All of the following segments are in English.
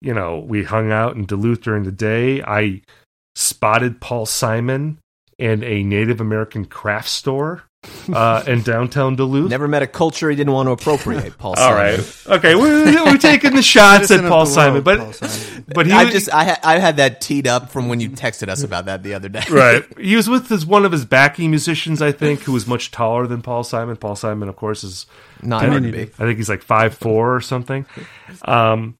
you know, we hung out in Duluth during the day. I spotted Paul Simon in a Native American craft store uh, in downtown Duluth. Never met a culture he didn't want to appropriate. Paul. All Simon. right, okay, we're, we're taking the shots at Paul Simon, but Paul Simon. but he I just I ha- I had that teed up from when you texted us about that the other day. right. He was with his one of his backing musicians, I think, who was much taller than Paul Simon. Paul Simon, of course, is Not hard to I think he's like five four or something. Um,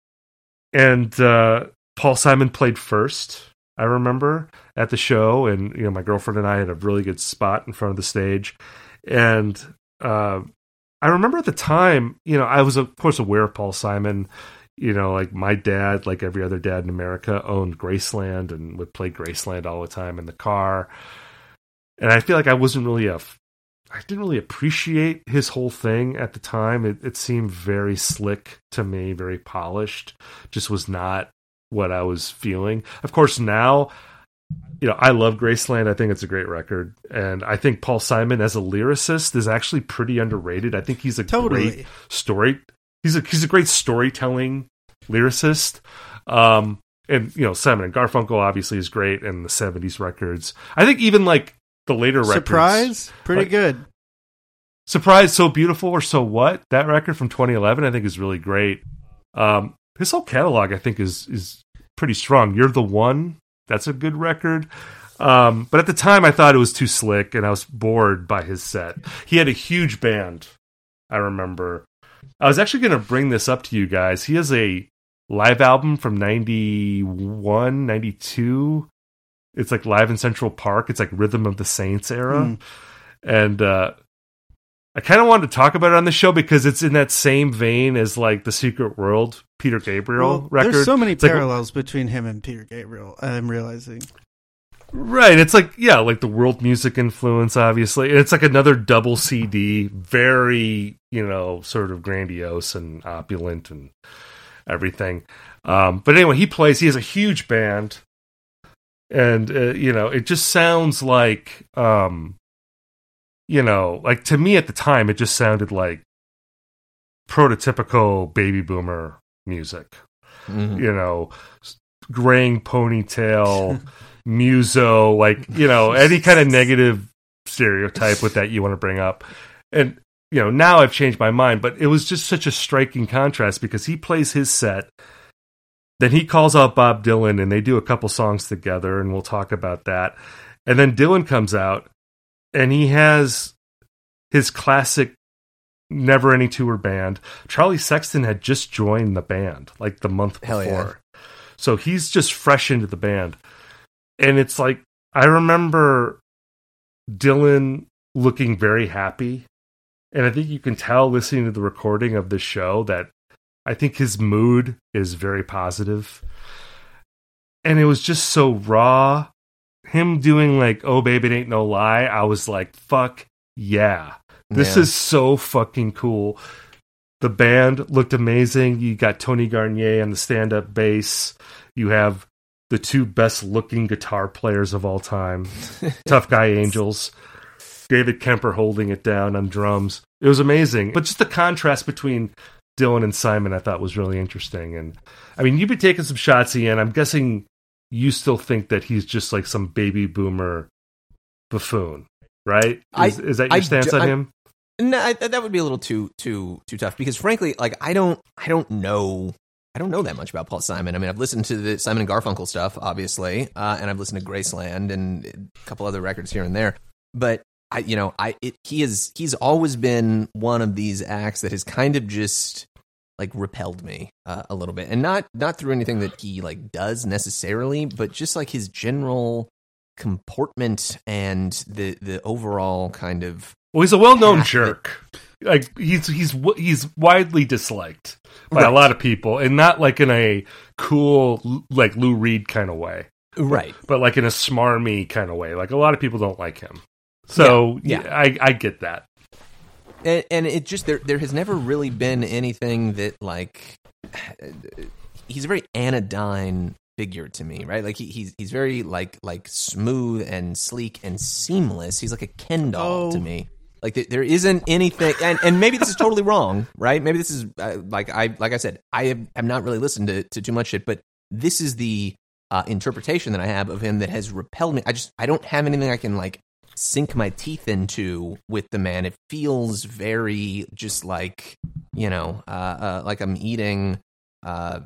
and uh, Paul Simon played first. I remember at the show, and you know, my girlfriend and I had a really good spot in front of the stage. And uh, I remember at the time, you know, I was of course aware of Paul Simon. You know, like my dad, like every other dad in America, owned Graceland and would play Graceland all the time in the car. And I feel like I wasn't really a I didn't really appreciate his whole thing at the time. It, it seemed very slick to me, very polished. Just was not what I was feeling. Of course, now, you know, I love Graceland. I think it's a great record, and I think Paul Simon as a lyricist is actually pretty underrated. I think he's a Totally. great story. He's a he's a great storytelling lyricist. Um, and you know, Simon and Garfunkel obviously is great, and the '70s records. I think even like the later records. Surprise, pretty Like- good. Surprise, so beautiful or so what? That record from 2011, I think, is really great. Um, his whole catalog, I think, is is pretty strong. You're the one. That's a good record. Um, but at the time, I thought it was too slick, and I was bored by his set. He had a huge band. I remember. I was actually going to bring this up to you guys. He has a live album from 91, 92. It's like live in Central Park. It's like Rhythm of the Saints era. Hmm. And uh, I kind of wanted to talk about it on the show because it's in that same vein as like the Secret World Peter Gabriel Well, record. There's so many It's like- parallels between him and Peter Gabriel. I'm realizing. right. It's like yeah, like the world music influence, obviously. It's like another double CD, very you know sort of grandiose and opulent and everything. Um, but anyway, he plays. He has a huge band, and uh, you know it just sounds like um, you know like to me at the time it just sounded like prototypical baby boomer music. Mhm. you know, graying ponytail, muso, like, you know, any kind of negative stereotype with that you want to bring up. And, you know, now I've changed my mind, but it was just such a striking contrast because he plays his set. Then he calls out Bob Dylan and they do a couple songs together, and we'll talk about that. And then Dylan comes out and he has his classic Never Ending Tour band. Charlie Sexton had just joined the band like the month Hell before. yeah. So he's just fresh into the band. And it's like I remember Dylan looking very happy. And I think you can tell listening to the recording of this show that I think his mood is very positive. And it was just so raw. Him doing like, oh baby, it ain't no lie. I was like, fuck yeah. This Yeah. is so fucking cool. The band looked amazing. You got Tony Garnier on the stand up bass. You have the two best looking guitar players of all time Tough Guy Angels. David Kemper holding it down on drums. It was amazing. But just the contrast between Dylan and Simon I thought was really interesting. And I mean, you've been taking some shots, Ian. I'm guessing you still think that he's just like some baby boomer buffoon, right? I- Is, is that your I stance on I- him? No, I, that would be a little too too too tough because frankly, like I don't I don't know I don't know that much about Paul Simon. I mean, I've listened to the Simon and Garfunkel stuff, obviously, uh, and I've listened to Graceland and a couple other records here and there. But I, you know, I it, he is he's always been one of these acts that has kind of just like repelled me uh, a little bit, and not not through anything that he like does necessarily, but just like his general comportment and the the overall kind of Well, he's a well-known jerk. Like he's he's he's widely disliked by a lot of people, and not like in a cool like Lou Reed kind of way, right. but like in a smarmy kind of way. Like a lot of people don't like him. So Yeah, yeah, I I get that. And, and it just there there has never really been anything that like he's a very anodyne figure to me right like he, he's he's very like like smooth and sleek and seamless he's like a ken doll Oh. to me Like th- there isn't anything, and, and maybe this is totally wrong, right? Maybe this is uh, like I like I said, I have, have not really listened to, to too much shit, but this is the uh, interpretation that I have of him that has repelled me. I just I don't have anything I can like sink my teeth into with the man. It feels very just like you know, uh, uh, like I'm eating. Uh,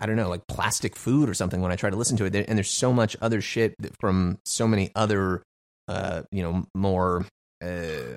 I don't know, like plastic food or something when I try to listen to it. And there's so much other shit from so many other, uh, you know, more, uh,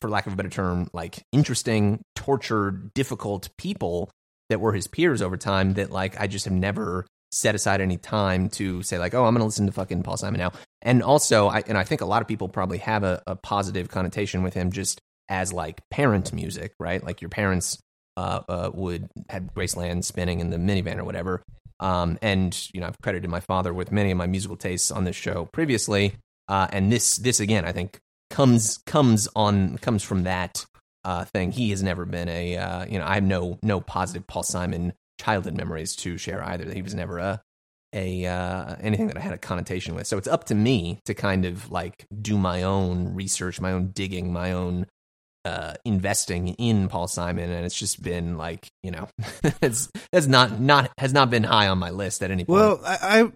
for lack of a better term, like interesting, tortured, difficult people that were his peers over time that like I just have never set aside any time to say like, oh, I'm going to listen to fucking Paul Simon now. And also, I, and I think a lot of people probably have a, a positive connotation with him just as like parent music, right? Like your parents uh, uh, would have Graceland spinning in the minivan or whatever. Um, and you know, I've credited my father with many of my musical tastes on this show previously. Uh, and this, this again, I think comes comes on comes from that uh, thing. He has never been a uh, you know, I have no no positive Paul Simon childhood memories to share either. He was never a a uh, anything that I had a connotation with. So it's up to me to kind of like do my own research, my own digging, my own uh, investing in Paul Simon, and it's just been like you know, it's that's not not has not been high on my list at any point. Well, I, I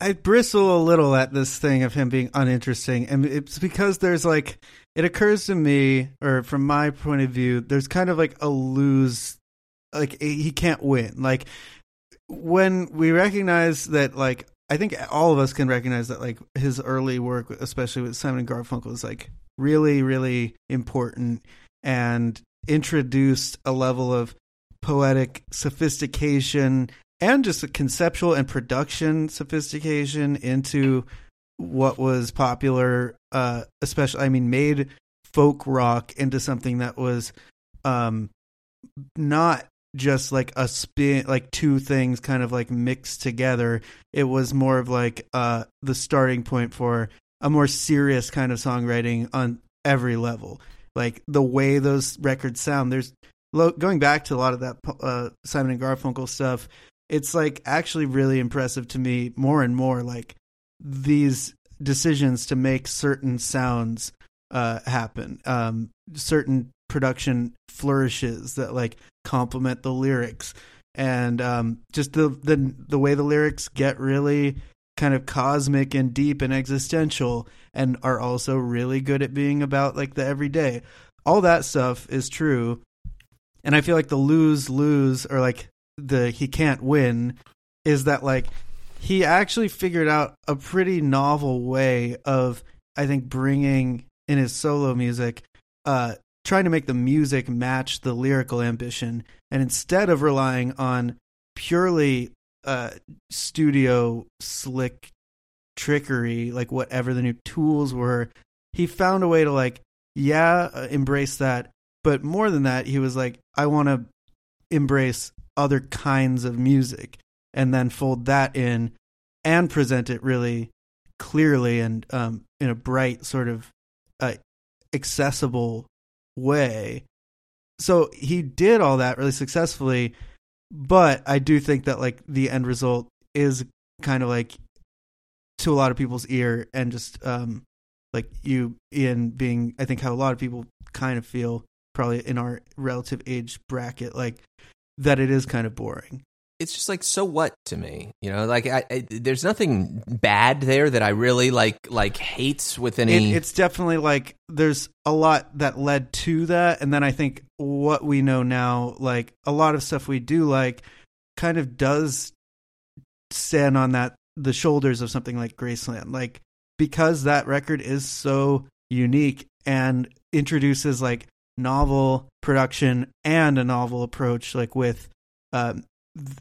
I bristle a little at this thing of him being uninteresting, and it's because there's like it occurs to me, or from my point of view, there's kind of like a lose, like he can't win. Like when we recognize that, like I think all of us can recognize that, like his early work, especially with Simon and Garfunkel, is like really, really important and introduced a level of poetic sophistication and just a conceptual and production sophistication into what was popular uh especially i mean made folk rock into something that was um not just like a spin like two things kind of like mixed together. It was more of like uh the starting point for a more serious kind of songwriting on every level. Like the way those records sound there's going back to a lot of that uh simon and garfunkel stuff it's like actually really impressive to me more and more like these decisions to make certain sounds uh, happen. Um, certain production flourishes that like complement the lyrics. And um, just the, the the way the lyrics get really kind of cosmic and deep and existential and are also really good at being about like the everyday. All that stuff is true. And i feel like the lose lose or like the he can't win is that like he actually figured out a pretty novel way of I think bringing in his solo music uh trying to make the music match the lyrical ambition and instead of relying on purely uh studio slick trickery like whatever the new tools were he found a way to like yeah uh, embrace that but more than that he was like I want to embrace other kinds of music and then fold that in and present it really clearly and um, in a bright sort of uh, accessible way so he did all that really successfully but i do think that like the end result is kind of like to a lot of people's ear and just um like you ian being i think how a lot of people kind of feel probably in our relative age bracket like that it is kind of boring. It's just like so what to me, you know. Like I, I there's nothing bad there that I really like like hates with any. It, it's definitely like there's a lot that led to that, and then I think what we know now, like a lot of stuff we do like, kind of does stand on that the shoulders of something like Graceland, like because that record is so unique and introduces like novel production and a novel approach like with um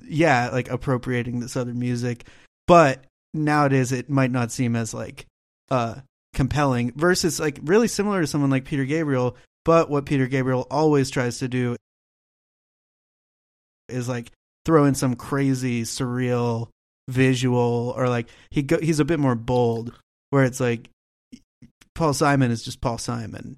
yeah like appropriating this other music. But nowadays it might not seem as like uh compelling versus like really similar to someone like Peter Gabriel. But what Peter Gabriel always tries to do is like throw in some crazy surreal visual or like he go, he's a bit more bold where it's like Paul Simon is just Paul Simon